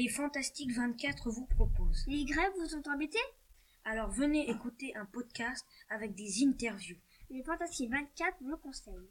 Les Fantastiques 24 vous proposent. Les grèves vous ont embêté? Alors venez écouter un podcast avec des interviews. Les Fantastiques 24 vous le conseillent.